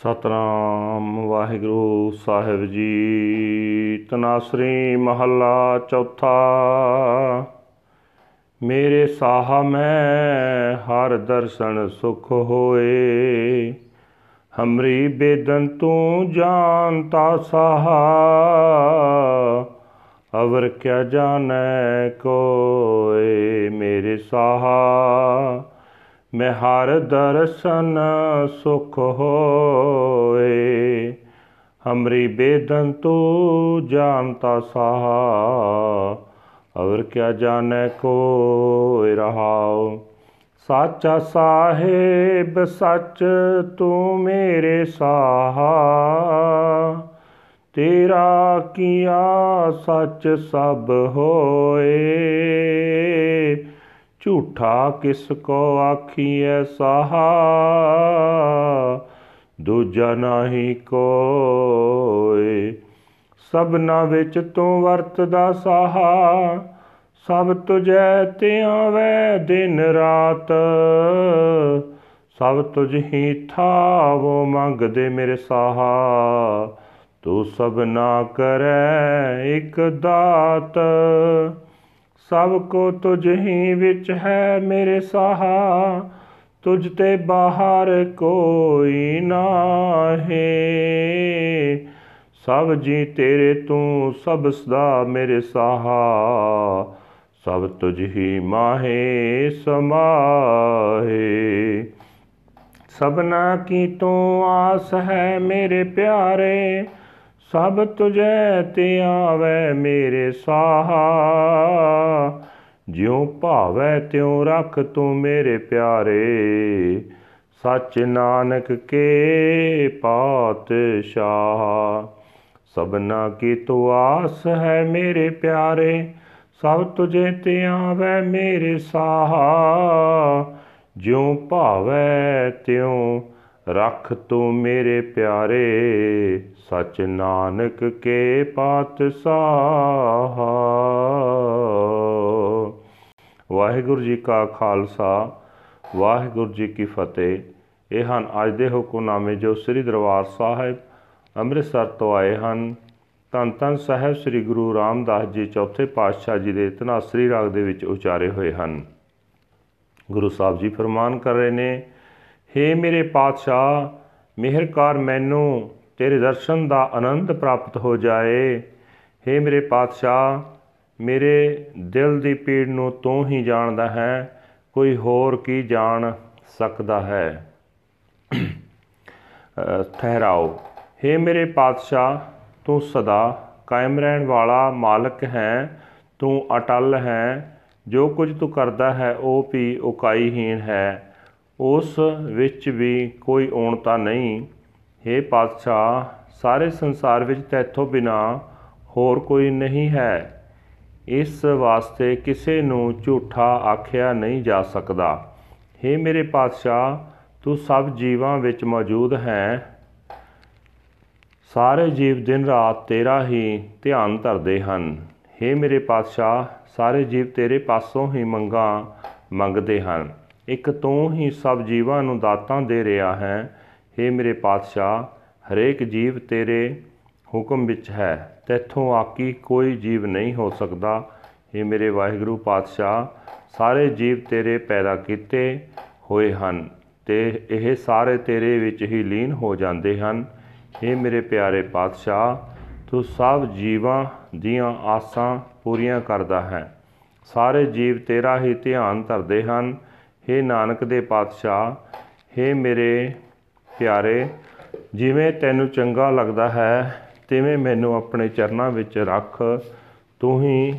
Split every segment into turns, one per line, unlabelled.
ਸਤਨਾਮ ਵਾਹਿਗੁਰੂ ਸਾਹਿਬ ਜੀ। ਤਨਾਸਰੀ ਮਹੱਲਾ ਚੌਥਾ। ਮੇਰੇ ਸਾਹਾ ਮੈਂ ਹਰ ਦਰਸ਼ਨ ਸੁਖ ਹੋਏ। ਹਮਰੀ ਬੇਦਨ ਤੂੰ ਜਾਣਤਾ ਸਾਹਾ। ਅਵਰ ਕਿਆ ਜਾਣੈ ਕੋਏ ਮੇਰੇ ਸਾਹਾ। ਮੈਂ ਹਰ ਦਰਸ਼ਨ ਸੁਖ ਹੋਏ। ਹਮਰੀ ਬੇਦਨ ਤੂੰ ਜਾਣਤਾ ਸਾਹਾ, ਅਵਰ ਕਿਆ ਜਾਣੈ ਕੋਇ ਰਹਾਉ। ਸਾਚਾ ਸਾਹਿਬ, ਸੱਚ ਤੂੰ ਮੇਰੇ ਸਾਹਾ। ਤੇਰਾ ਕੀਆ ਸੱਚ ਸਭ ਹੋਏ। ਝੂਠਾ ਕਿਸ ਕੋ ਆਖੀਐ ਸਾਹਾ? ਦੂਜਾ ਨਹੀਂ ਕੋਏ। ਸਭਨਾ ਵਿੱਚ ਤੂੰ ਵਰਤਦਾ ਸਾਹਾ। ਸਭ ਤੁਝੈ ਤੇ ਆਵੇ ਦਿਨ ਰਾਤ। ਸਭ ਤੁਝ ਹੀ ਥਾਵੋ ਮੰਗਦੇ ਮੇਰੇ ਸਾਹਾ। ਤੂੰ ਸਭਨਾ ਕਰੈ ਇਕ ਦਾਤ। ਸਭ ਕੋ ਤੁਝ ਹੀ ਵਿੱਚ ਹੈ ਮੇਰੇ ਸਾਹਾ, ਤੁਝ ਤੇ ਬਾਹਰ ਕੋਈ ਨਾਹੀ। ਸਭ ਜੀ ਤੇਰੇ ਤੂੰ, ਸਭ ਸਦਾ ਮੇਰੇ ਸਾਹਾ, ਸਭ ਤੁਝ ਹੀ ਮਾਹੇ ਸਮਾਹੇ। ਸਭਨਾ ਕੀ ਤੂੰ ਆਸ ਹੈ ਮੇਰੇ ਪਿਆਰੇ ਸਭ ਤੁਝੈ ਤੇ ਆਵੇ ਮੇਰੇ ਸਾਹਾ। ਜਿਉ ਭਾਵੈ ਤਿਉ ਰੱਖ ਤੂੰ ਮੇਰੇ ਪਿਆਰੇ। ਸੱਚ ਨਾਨਕ ਕੇ ਪਾਤਸ਼ਾਹ। ਸਭਨਾ ਕੀ ਤੂੰ ਆਸ ਹੈ ਮੇਰੇ ਪਿਆਰੇ। ਸਭ ਤੁਝੇ ਤੇ ਆਵੇ ਮੇਰੇ ਸਾਹਾ। ਜਿਉ ਭਾਵੈ ਤਿਉ ਰੱਖ ਤੂੰ ਮੇਰੇ ਪਿਆਰੇ, ਸਚ ਨਾਨਕ ਕੇ ਪਾਤਸ਼ਾਹ। ਵਾਹਿਗੁਰੂ ਜੀ ਕਾ ਖਾਲਸਾ, ਵਾਹਿਗੁਰੂ ਜੀ ਕੀ ਫਤਿਹ। ਇਹ ਹਨ ਅੱਜ ਦੇ ਹੁਕਮਨਾਮੇ ਜੋ ਸ੍ਰੀ ਦਰਬਾਰ ਸਾਹਿਬ ਅੰਮ੍ਰਿਤਸਰ ਤੋਂ ਆਏ ਹਨ। ਤਨ ਤਨ ਸਾਹਿਬ ਸ੍ਰੀ ਗੁਰੂ ਰਾਮਦਾਸ ਜੀ ਚੌਥੇ ਪਾਤਸ਼ਾਹ ਜੀ ਦੇ ਤਨਾਸਰੀ ਰਾਗ ਦੇ ਵਿੱਚ ਉਚਾਰੇ ਹੋਏ ਹਨ। ਗੁਰੂ ਸਾਹਿਬ ਜੀ ਫਰਮਾਨ ਕਰ ਰਹੇ ਨੇ हे ਮੇਰੇ ਪਾਤਸ਼ਾਹ ਮਿਹਰ ਕਰ ਮੈਨੂੰ ਤੇਰੇ ਦਰਸ਼ਨ ਦਾ ਆਨੰਦ ਪ੍ਰਾਪਤ ਹੋ ਜਾਏ हे ਮੇਰੇ ਪਾਤਸ਼ਾਹ ਮੇਰੇ ਦਿਲ ਦੀ ਪੀੜ ਨੂੰ ਤੂੰ ਹੀ ਜਾਣਦਾ ਹੈ ਕੋਈ ਹੋਰ ਕੀ ਜਾਣ ਸਕਦਾ ਹੈ ਠਹਿਰਾਓ हे ਮੇਰੇ ਪਾਤਸ਼ਾਹ ਤੂੰ ਸਦਾ ਕਾਇਮ ਰਹਿਣ ਵਾਲਾ ਮਾਲਕ ਹੈ ਤੂੰ ਅਟਲ ਹੈ ਜੋ ਕੁਝ ਤੂੰ ਕਰਦਾ ਹੈ ਉਹ ਵੀ ਉਕਾਈਹੀਣ ਹੈ ਉਸ ਵਿੱਚ ਵੀ ਕੋਈ ਔਣਤਾ ਨਹੀਂ हे ਪਾਤਸ਼ਾਹ ਸਾਰੇ ਸੰਸਾਰ ਵਿੱਚ ਤੇਥੋਂ ਬਿਨਾ ਹੋਰ ਕੋਈ ਨਹੀਂ ਹੈ ਇਸ ਵਾਸਤੇ ਕਿਸੇ ਨੂੰ ਝੂਠਾ ਆਖਿਆ ਨਹੀਂ ਜਾ ਸਕਦਾ हे ਮੇਰੇ ਪਾਤਸ਼ਾਹ ਤੂੰ ਸਭ ਜੀਵਾਂ ਵਿੱਚ ਮੌਜੂਦ ਹੈ ਸਾਰੇ ਜੀਵ ਦਿਨ ਰਾਤ ਤੇਰਾ ਹੀ ਧਿਆਨ ਧਰਦੇ ਹਨ हे ਮੇਰੇ ਪਾਤਸ਼ਾਹ ਸਾਰੇ ਜੀਵ ਤੇਰੇ ਪਾਸੋਂ ਹੀ ਮੰਗਾ ਮੰਗਦੇ ਹਨ ਇੱਕ ਤੂੰ ਹੀ ਸਭ ਜੀਵਾਂ ਨੂੰ ਦਾਤਾਂ ਦੇ ਰਿਹਾ ਹੈ हे ਮੇਰੇ ਪਾਤਸ਼ਾਹ ਹਰੇਕ ਜੀਵ ਤੇਰੇ ਹੁਕਮ ਵਿੱਚ ਹੈ ਤੇਥੋਂ ਆਕੀ ਕੋਈ ਜੀਵ ਨਹੀਂ ਹੋ ਸਕਦਾ हे ਮੇਰੇ ਵਾਹਿਗੁਰੂ ਪਾਤਸ਼ਾਹ ਸਾਰੇ ਜੀਵ ਤੇਰੇ ਪੈਦਾ ਕੀਤੇ ਹੋਏ ਹਨ ਤੇ ਇਹ ਸਾਰੇ ਤੇਰੇ ਵਿੱਚ ਹੀ ਲੀਨ ਹੋ ਜਾਂਦੇ ਹਨ हे ਮੇਰੇ ਪਿਆਰੇ ਪਾਤਸ਼ਾਹ ਤੂੰ ਸਭ ਜੀਵਾਂ ਦੀਆਂ ਆਸਾਂ ਪੂਰੀਆਂ ਕਰਦਾ ਹੈ ਸਾਰੇ ਜੀਵ ਤੇਰਾ ਹੀ ਧਿਆਨ ਧਰਦੇ ਹਨ हे ਨਾਨਕ ਦੇ ਪਾਤਸ਼ਾਹ हे ਮੇਰੇ ਪਿਆਰੇ ਜਿਵੇਂ ਤੈਨੂੰ ਚੰਗਾ ਲੱਗਦਾ ਹੈ ਤਿਵੇਂ ਮੈਨੂੰ ਆਪਣੇ ਚਰਨਾਂ ਵਿੱਚ ਰੱਖ ਤੂੰ ਹੀ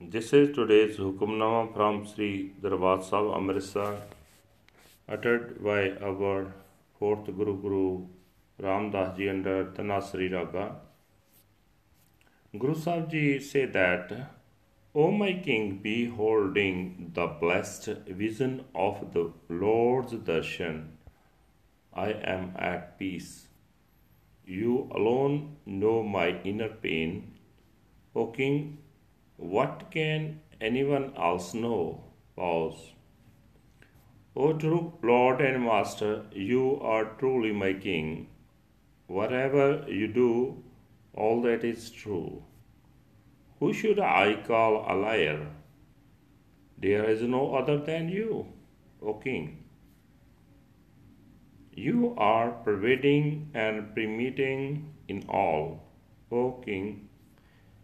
This is today's Hukamnama from Sri Darbar Sahib Amritsar uttered by our fourth Guru Guru Ramdas Ji under Tanasri Raga. Guru Sahib Ji say that O my King, beholding the blessed vision of the Lord's darshan, I am at peace. You alone know my inner pain. O King, what can anyone else know? Pause. O true Lord and Master, you are truly my King. Whatever you do, all that is true. Who should I call a liar? There is no other than you, O King. You are pervading and permeating in all, O King.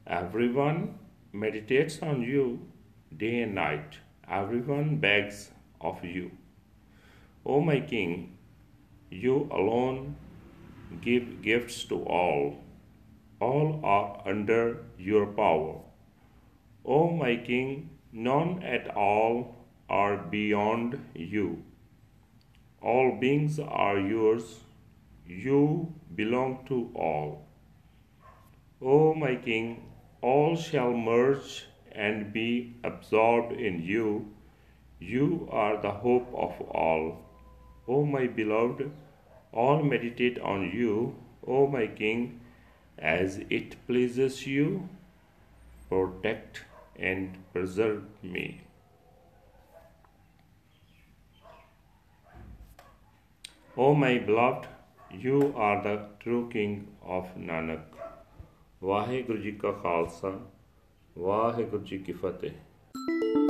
Everyone meditates on you day and night. Everyone begs of you. O my King, you alone give gifts to all. All are under your power. O my King, none at all are beyond you. All beings are yours. You belong to all. O my King, all shall merge and be absorbed in you. You are the hope of all. O my beloved, all meditate on you, O my King, as it pleases you. Protect and preserve me. O my beloved, you are the true King of Nanak. Waheguru ji ਕਾ ਖਾਲਸਾ ਵਾਹਿਗੁਰੂ ਜੀ ਕੀ ਫਤਿਹ